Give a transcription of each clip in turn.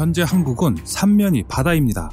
현재 한국은 삼면이 바다입니다.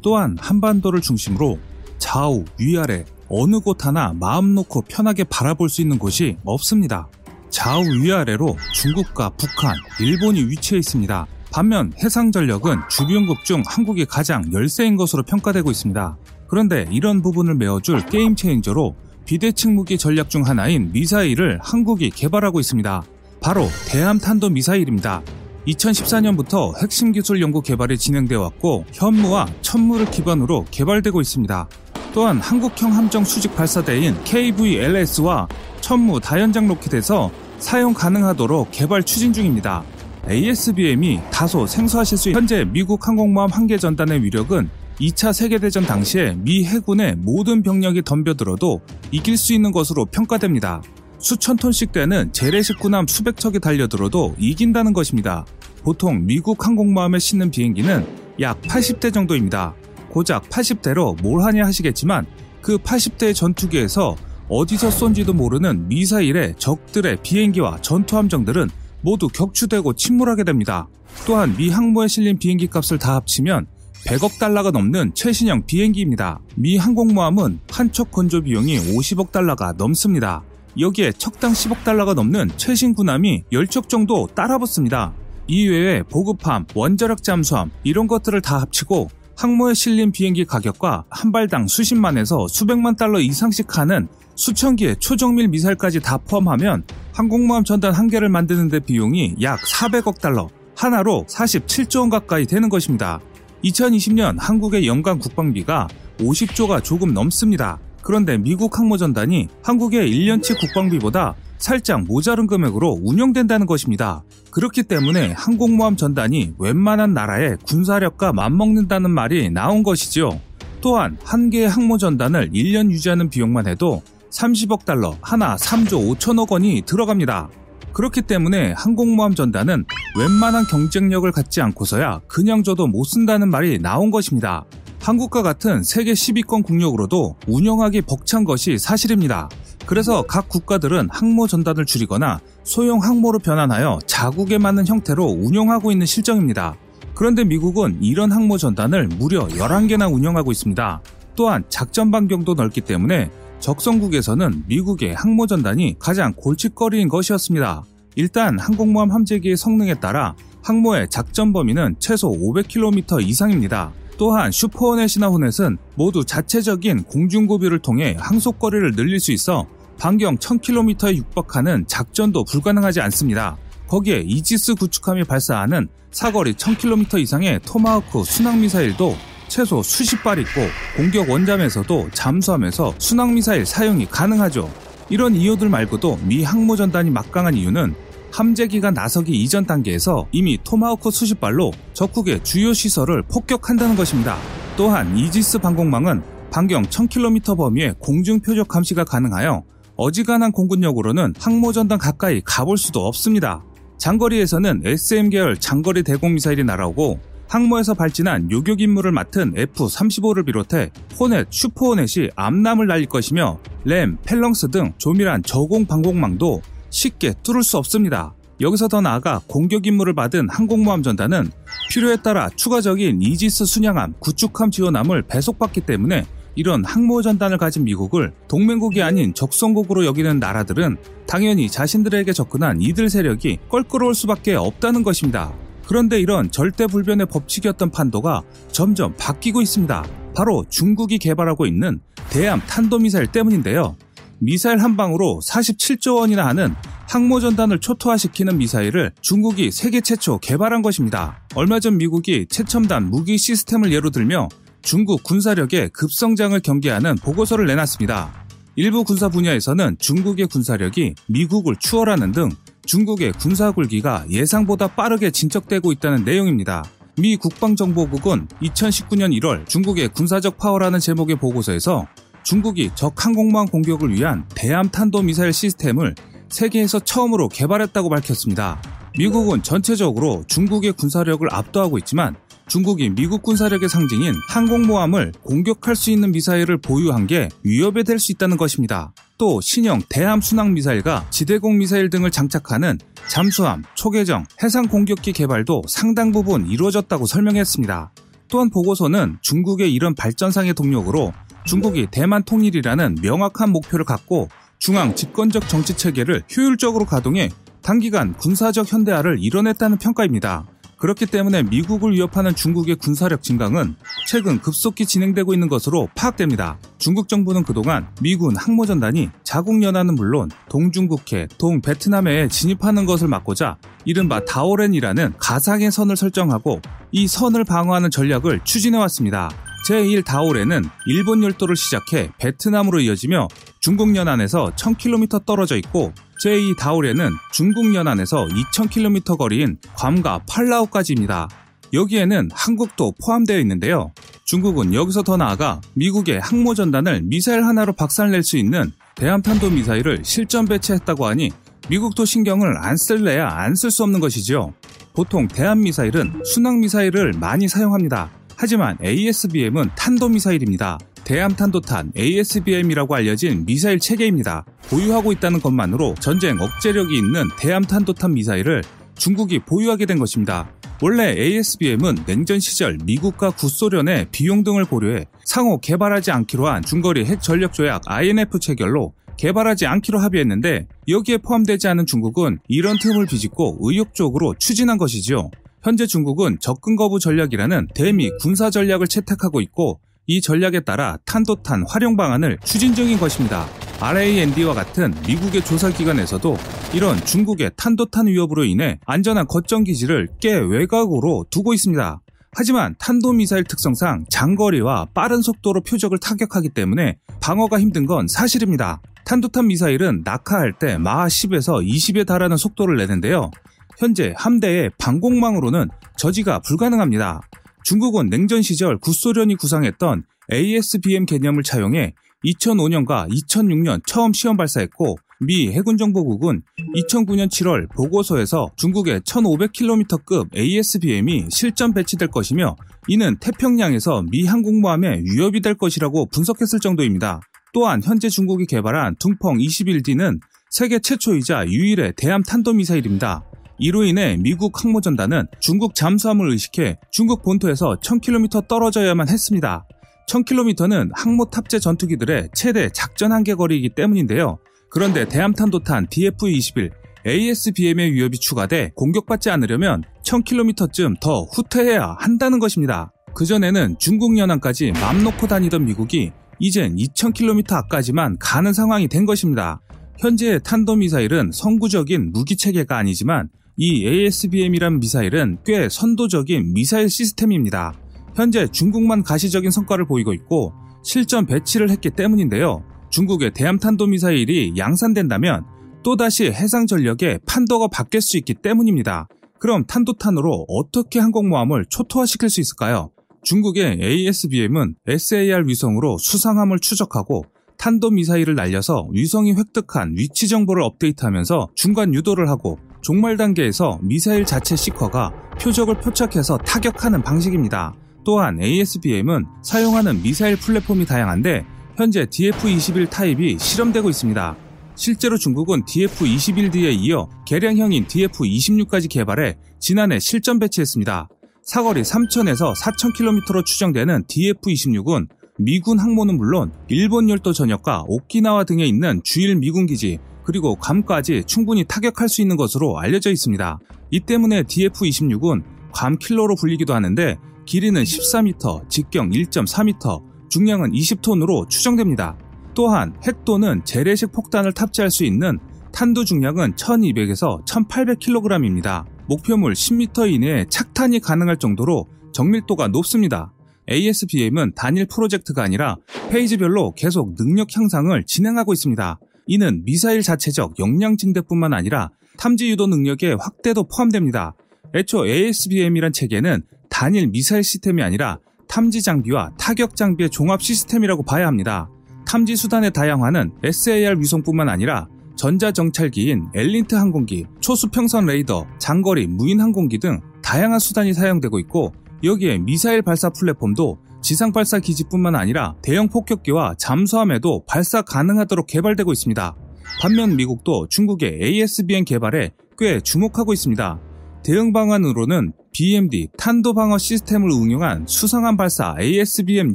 또한 한반도를 중심으로 좌우, 위아래 어느 곳 하나 마음 놓고 편하게 바라볼 수 있는 곳이 없습니다. 좌우 위아래로 중국과 북한, 일본이 위치해 있습니다. 반면 해상전력은 주변국 중 한국이 가장 열세인 것으로 평가되고 있습니다. 그런데 이런 부분을 메워줄 게임 체인저로 비대칭 무기 전략 중 하나인 미사일을 한국이 개발하고 있습니다. 바로 대함 탄도 미사일입니다. 2014년부터 핵심 기술 연구 개발이 진행되어 왔고 현무와 천무를 기반으로 개발되고 있습니다. 또한 한국형 함정 수직 발사대인 KVLS와 천무 다연장 로켓에서 사용 가능하도록 개발 추진 중입니다. ASBM이 다소 생소하실 수 있는 현재 미국 항공모함 한개 전단의 위력은 2차 세계대전 당시에 미 해군의 모든 병력이 덤벼들어도 이길 수 있는 것으로 평가됩니다. 수천 톤씩 되는 재래식 군함 수백 척이 달려들어도 이긴다는 것입니다. 보통 미국 항공모함에 싣는 비행기는 약 80대 정도입니다. 고작 80대로 뭘 하냐 하시겠지만 그 80대의 전투기에서 어디서 쏜지도 모르는 미사일의 적들의 비행기와 전투함정들은 모두 격추되고 침몰하게 됩니다. 또한 미 항모에 실린 비행기 값을 다 합치면 100억 달러가 넘는 최신형 비행기입니다. 미 항공모함은 한 척 건조 비용이 50억 달러가 넘습니다. 여기에 척당 10억 달러가 넘는 최신 군함이 10척 정도 따라붙습니다. 이외에 보급함, 원자력 잠수함 이런 것들을 다 합치고 항모에 실린 비행기 가격과 한 발당 수십만에서 수백만 달러 이상씩 하는 수천 개의 초정밀 미사일까지 다 포함하면 항공모함 전단 한 개를 만드는 데 비용이 약 400억 달러, 하나로 47조 원 가까이 되는 것입니다. 2020년 한국의 연간 국방비가 50조가 조금 넘습니다. 그런데 미국 항모전단이 한국의 1년치 국방비보다 살짝 모자른 금액으로 운영된다는 것입니다. 그렇기 때문에 항공모함 전단이 웬만한 나라의 군사력과 맞먹는다는 말이 나온 것이지요. 또한 한 개의 항모 전단을 1년 유지하는 비용만 해도 30억 달러, 하나 3조 5천억 원이 들어갑니다. 그렇기 때문에 항공모함 전단은 웬만한 경쟁력을 갖지 않고서야 그냥 줘도 못 쓴다는 말이 나온 것입니다. 한국과 같은 세계 10위권 국력으로도 운영하기 벅찬 것이 사실입니다. 그래서 각 국가들은 항모 전단을 줄이거나 소형 항모로 변환하여 자국에 맞는 형태로 운영하고 있는 실정입니다. 그런데 미국은 이런 항모 전단을 무려 11개나 운영하고 있습니다. 또한 작전 반경도 넓기 때문에 적성국에서는 미국의 항모 전단이 가장 골칫거리인 것이었습니다. 일단 항공모함 함재기의 성능에 따라 항모의 작전 범위는 최소 500km 이상입니다. 또한 슈퍼호넷이나 호넷은 모두 자체적인 공중고비를 통해 항속거리를 늘릴 수 있어 반경 1000km에 육박하는 작전도 불가능하지 않습니다. 거기에 이지스 구축함이 발사하는 사거리 1000km 이상의 토마호크 순항미사일도 최소 수십 발 있고 공격 원잠에서도 잠수함에서 순항미사일 사용이 가능하죠. 이런 이유들 말고도 미 항모전단이 막강한 이유는 함재기가 나서기 이전 단계에서 이미 토마호크 수십 발로 적국의 주요 시설을 폭격한다는 것입니다. 또한 이지스 방공망은 반경 1000km 범위의 공중 표적 감시가 가능하여 어지간한 공군력으로는 항모전단 가까이 가볼 수도 없습니다. 장거리에서는 SM 계열 장거리 대공 미사일이 날아오고 항모에서 발진한 요격 임무를 맡은 F-35를 비롯해 호넷, 슈퍼호넷이 암남을 날릴 것이며 램, 펠렁스 등 조밀한 저공 방공망도 쉽게 뚫을 수 없습니다. 여기서 더 나아가 공격 임무를 받은 항공모함 전단은 필요에 따라 추가적인 이지스 순양함, 구축함 지원함을 배속받기 때문에 이런 항모 전단을 가진 미국을 동맹국이 아닌 적성국으로 여기는 나라들은 당연히 자신들에게 접근한 이들 세력이 껄끄러울 수밖에 없다는 것입니다. 그런데 이런 절대 불변의 법칙이었던 판도가 점점 바뀌고 있습니다. 바로 중국이 개발하고 있는 대함 탄도미사일 때문인데요. 미사일 한 방으로 47조 원이나 하는 항모전단을 초토화시키는 미사일을 중국이 세계 최초 개발한 것입니다. 얼마 전 미국이 최첨단 무기 시스템을 예로 들며 중국 군사력의 급성장을 경계하는 보고서를 내놨습니다. 일부 군사 분야에서는 중국의 군사력이 미국을 추월하는 등 중국의 군사 굴기가 예상보다 빠르게 진척되고 있다는 내용입니다. 미 국방정보국은 2019년 1월 중국의 군사적 파워라는 제목의 보고서에서 중국이 적 항공모함 공격을 위한 대함 탄도 미사일 시스템을 세계에서 처음으로 개발했다고 밝혔습니다. 미국은 전체적으로 중국의 군사력을 압도하고 있지만 중국이 미국 군사력의 상징인 항공모함을 공격할 수 있는 미사일을 보유한 게 위협이 될 수 있다는 것입니다. 또 신형 대함 순항 미사일과 지대공 미사일 등을 장착하는 잠수함, 초계정, 해상 공격기 개발도 상당 부분 이루어졌다고 설명했습니다. 또한 보고서는 중국의 이런 발전상의 동력으로 중국이 대만 통일이라는 명확한 목표를 갖고 중앙 집권적 정치 체계를 효율적으로 가동해 단기간 군사적 현대화를 이뤄냈다는 평가입니다. 그렇기 때문에 미국을 위협하는 중국의 군사력 증강은 최근 급속히 진행되고 있는 것으로 파악됩니다. 중국 정부는 그동안 미군 항모전단이 자국연합은 물론 동중국해, 동베트남에 진입하는 것을 막고자 이른바 다오렌이라는 가상의 선을 설정하고 이 선을 방어하는 전략을 추진해왔습니다. 제1 다오렌은 일본 열도를 시작해 베트남으로 이어지며 중국 연안에서 1000km 떨어져 있고 제2 다오렌은 중국 연안에서 2000km 거리인 괌과 팔라오까지입니다. 여기에는 한국도 포함되어 있는데요. 중국은 여기서 더 나아가 미국의 항모전단을 미사일 하나로 박살낼 수 있는 대함탄도 미사일을 실전 배치했다고 하니 미국도 신경을 안 쓸래야 안 쓸 수 없는 것이죠. 보통 대함미사일은 순항미사일을 많이 사용합니다. 하지만 ASBM은 탄도미사일입니다. 대함탄도탄 ASBM이라고 알려진 미사일 체계입니다. 보유하고 있다는 것만으로 전쟁 억제력이 있는 대함탄도탄 미사일을 중국이 보유하게 된 것입니다. 원래 ASBM은 냉전 시절 미국과 구소련의 비용 등을 고려해 상호 개발하지 않기로 한 중거리 핵 전력 조약 INF 체결로 개발하지 않기로 합의했는데 여기에 포함되지 않은 중국은 이런 틈을 비집고 의욕적으로 추진한 것이지요. 현재 중국은 접근 거부 전략이라는 대미 군사 전략을 채택하고 있고 이 전략에 따라 탄도탄 활용 방안을 추진 중인 것입니다. RAND와 같은 미국의 조사기관에서도 이런 중국의 탄도탄 위협으로 인해 안전한 거점 기지를 꽤 외곽으로 두고 있습니다. 하지만 탄도미사일 특성상 장거리와 빠른 속도로 표적을 타격하기 때문에 방어가 힘든 건 사실입니다. 탄도탄 미사일은 낙하할 때 마하 10에서 20에 달하는 속도를 내는데요. 현재 함대의 방공망으로는 저지가 불가능합니다. 중국은 냉전 시절 구소련이 구상했던 ASBM 개념을 차용해 2005년과 2006년 처음 시험 발사했고 미 해군정보국은 2009년 7월 보고서에서 중국의 1500km급 ASBM이 실전 배치될 것이며 이는 태평양에서 미 항공모함에 위협이 될 것이라고 분석했을 정도입니다. 또한 현재 중국이 개발한 둥펑 21D는 세계 최초이자 유일의 대함 탄도미사일입니다. 이로 인해 미국 항모전단은 중국 잠수함을 의식해 중국 본토에서 1000km 떨어져야만 했습니다. 1000km는 항모 탑재 전투기들의 최대 작전 한계 거리이기 때문인데요. 그런데 대함탄도탄 DF-21 ASBM의 위협이 추가돼 공격받지 않으려면 1000km쯤 더 후퇴해야 한다는 것입니다. 그전에는 중국 연안까지 맘 놓고 다니던 미국이 이젠 2000km 앞까지만 가는 상황이 된 것입니다. 현재 탄도미사일은 선구적인 무기체계가 아니지만 이 ASBM이란 미사일은 꽤 선도적인 미사일 시스템입니다. 현재 중국만 가시적인 성과를 보이고 있고 실전 배치를 했기 때문인데요. 중국의 대함탄도미사일이 양산된다면 또다시 해상 전력의 판도가 바뀔 수 있기 때문입니다. 그럼 탄도탄으로 어떻게 항공모함을 초토화시킬 수 있을까요? 중국의 ASBM은 SAR 위성으로 수상함을 추적하고 탄도미사일을 날려서 위성이 획득한 위치 정보를 업데이트하면서 중간 유도를 하고 종말 단계에서 미사일 자체 시커가 표적을 표착해서 타격하는 방식입니다. 또한 ASBM은 사용하는 미사일 플랫폼이 다양한데 현재 DF-21 타입이 실험되고 있습니다. 실제로 중국은 DF-21D에 이어 개량형인 DF-26까지 개발해 지난해 실전 배치했습니다. 사거리 3,000에서 4,000km로 추정되는 DF-26은 미군 항모는 물론 일본 열도 전역과 오키나와 등에 있는 주일 미군 기지 그리고 괌까지 충분히 타격할 수 있는 것으로 알려져 있습니다. 이 때문에 DF-26은 괌 킬러로 불리기도 하는데 길이는 14m, 직경 1.4m, 중량은 20톤으로 추정됩니다. 또한 핵도는 재래식 폭탄을 탑재할 수 있는 탄두 중량은 1200에서 1800kg입니다. 목표물 10m 이내에 착탄이 가능할 정도로 정밀도가 높습니다. ASBM은 단일 프로젝트가 아니라 페이지별로 계속 능력 향상을 진행하고 있습니다. 이는 미사일 자체적 역량 증대뿐만 아니라 탐지 유도 능력의 확대도 포함됩니다. 애초 ASBM이란 체계는 단일 미사일 시스템이 아니라 탐지 장비와 타격 장비의 종합 시스템이라고 봐야 합니다. 탐지 수단의 다양화는 SAR 위성뿐만 아니라 전자정찰기인 엘린트 항공기, 초수평선 레이더, 장거리 무인 항공기 등 다양한 수단이 사용되고 있고 여기에 미사일 발사 플랫폼도 지상 발사 기지뿐만 아니라 대형 폭격기와 잠수함에도 발사 가능하도록 개발되고 있습니다. 반면 미국도 중국의 ASBM 개발에 꽤 주목하고 있습니다. 대응 방안으로는 BMD 탄도 방어 시스템을 응용한 수상한 발사 ASBM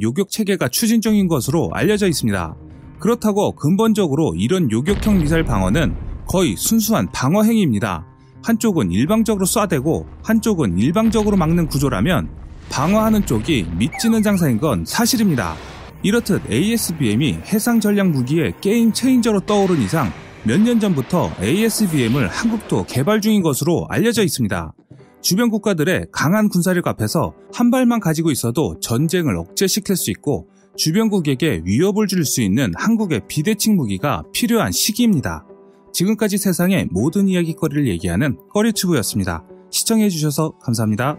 요격 체계가 추진 중인 것으로 알려져 있습니다. 그렇다고 근본적으로 이런 요격형 미사일 방어는 거의 순수한 방어 행위입니다. 한쪽은 일방적으로 쏴대고 한쪽은 일방적으로 막는 구조라면 방어하는 쪽이 믿지는 장사인 건 사실입니다. 이렇듯 ASBM이 해상 전략 무기의 게임 체인저로 떠오른 이상 몇 년 전부터 ASBM을 한국도 개발 중인 것으로 알려져 있습니다. 주변 국가들의 강한 군사력 앞에서 한 발만 가지고 있어도 전쟁을 억제시킬 수 있고 주변국에게 위협을 줄 수 있는 한국의 비대칭 무기가 필요한 시기입니다. 지금까지 세상의 모든 이야기거리를 얘기하는 꺼리튜브였습니다. 시청해주셔서 감사합니다.